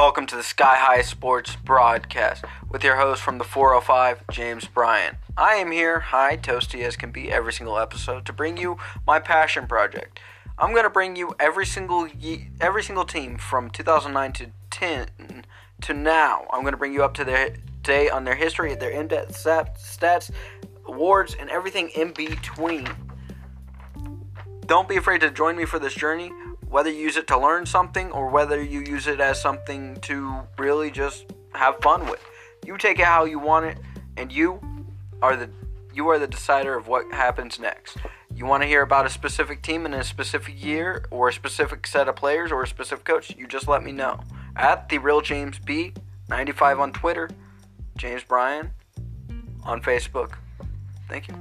Welcome to the Sky High Sports broadcast with your host from the 405, James Bryan. I am here, high, toasty as can be, every single episode to bring you my passion project. I'm going to bring you every single ye- every single team from 2009 to 10 to now. I'm going to bring you up to their day on their history, their in-depth stats, awards, and everything in between. Don't be afraid to join me for this journey whether you use it to learn something or whether you use it as something to really just have fun with. You take it how you want it, and you are the you are the decider of what happens next. You want to hear about a specific team in a specific year, or a specific set of players, or a specific coach? You just let me know at the real James B 95 on Twitter, James Bryan on Facebook. Thank you.